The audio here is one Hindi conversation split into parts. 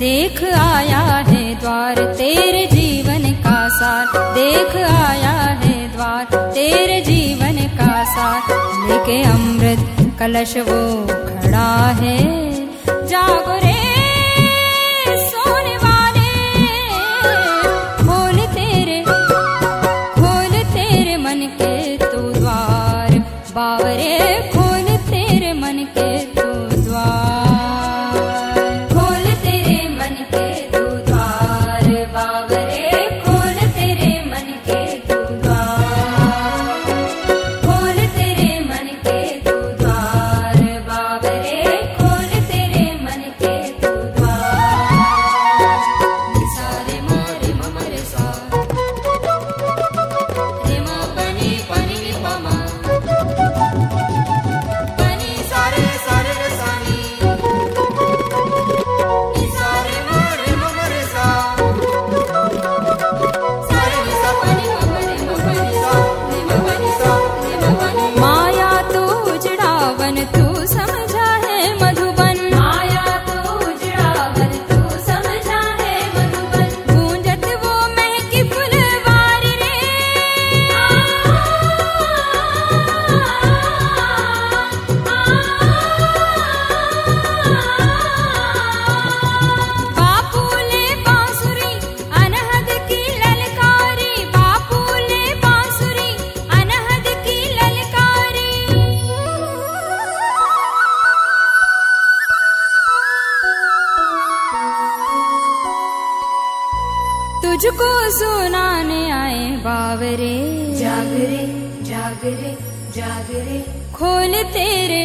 देख आया है द्वार तेरे जीवन का सार। देख आया है द्वार तेरे जीवन का सार। लेके अमृत कलश वो खड़ा है। जागो रे बावरे, खोल तेरे मन के तुझको सुनाने आए बावरे। जागरे जागरे जागरे। खोल तेरे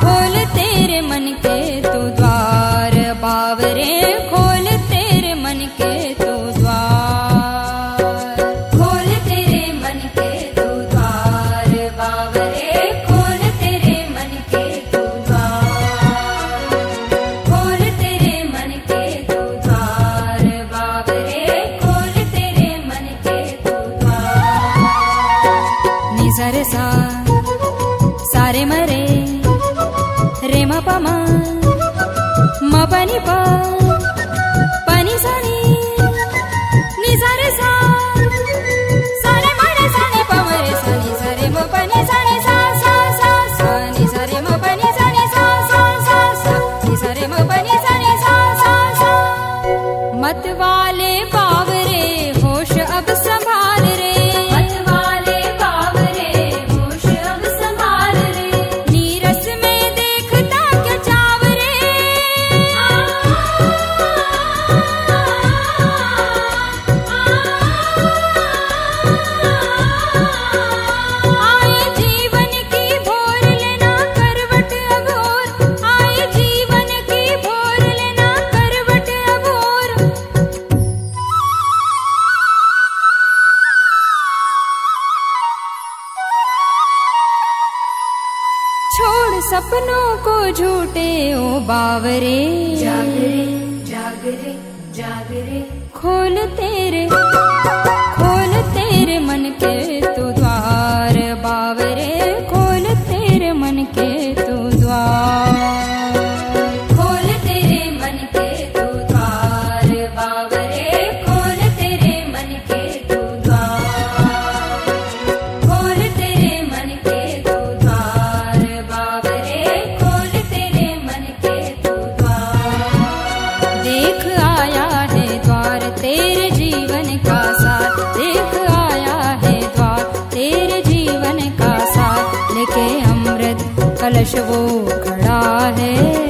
खोल तेरे मन के तू Bye. को झूठे ओ बावरे। जागरे जागरे जागरे। खोल तेरे खोल तेरे मन के दशवो खड़ा है।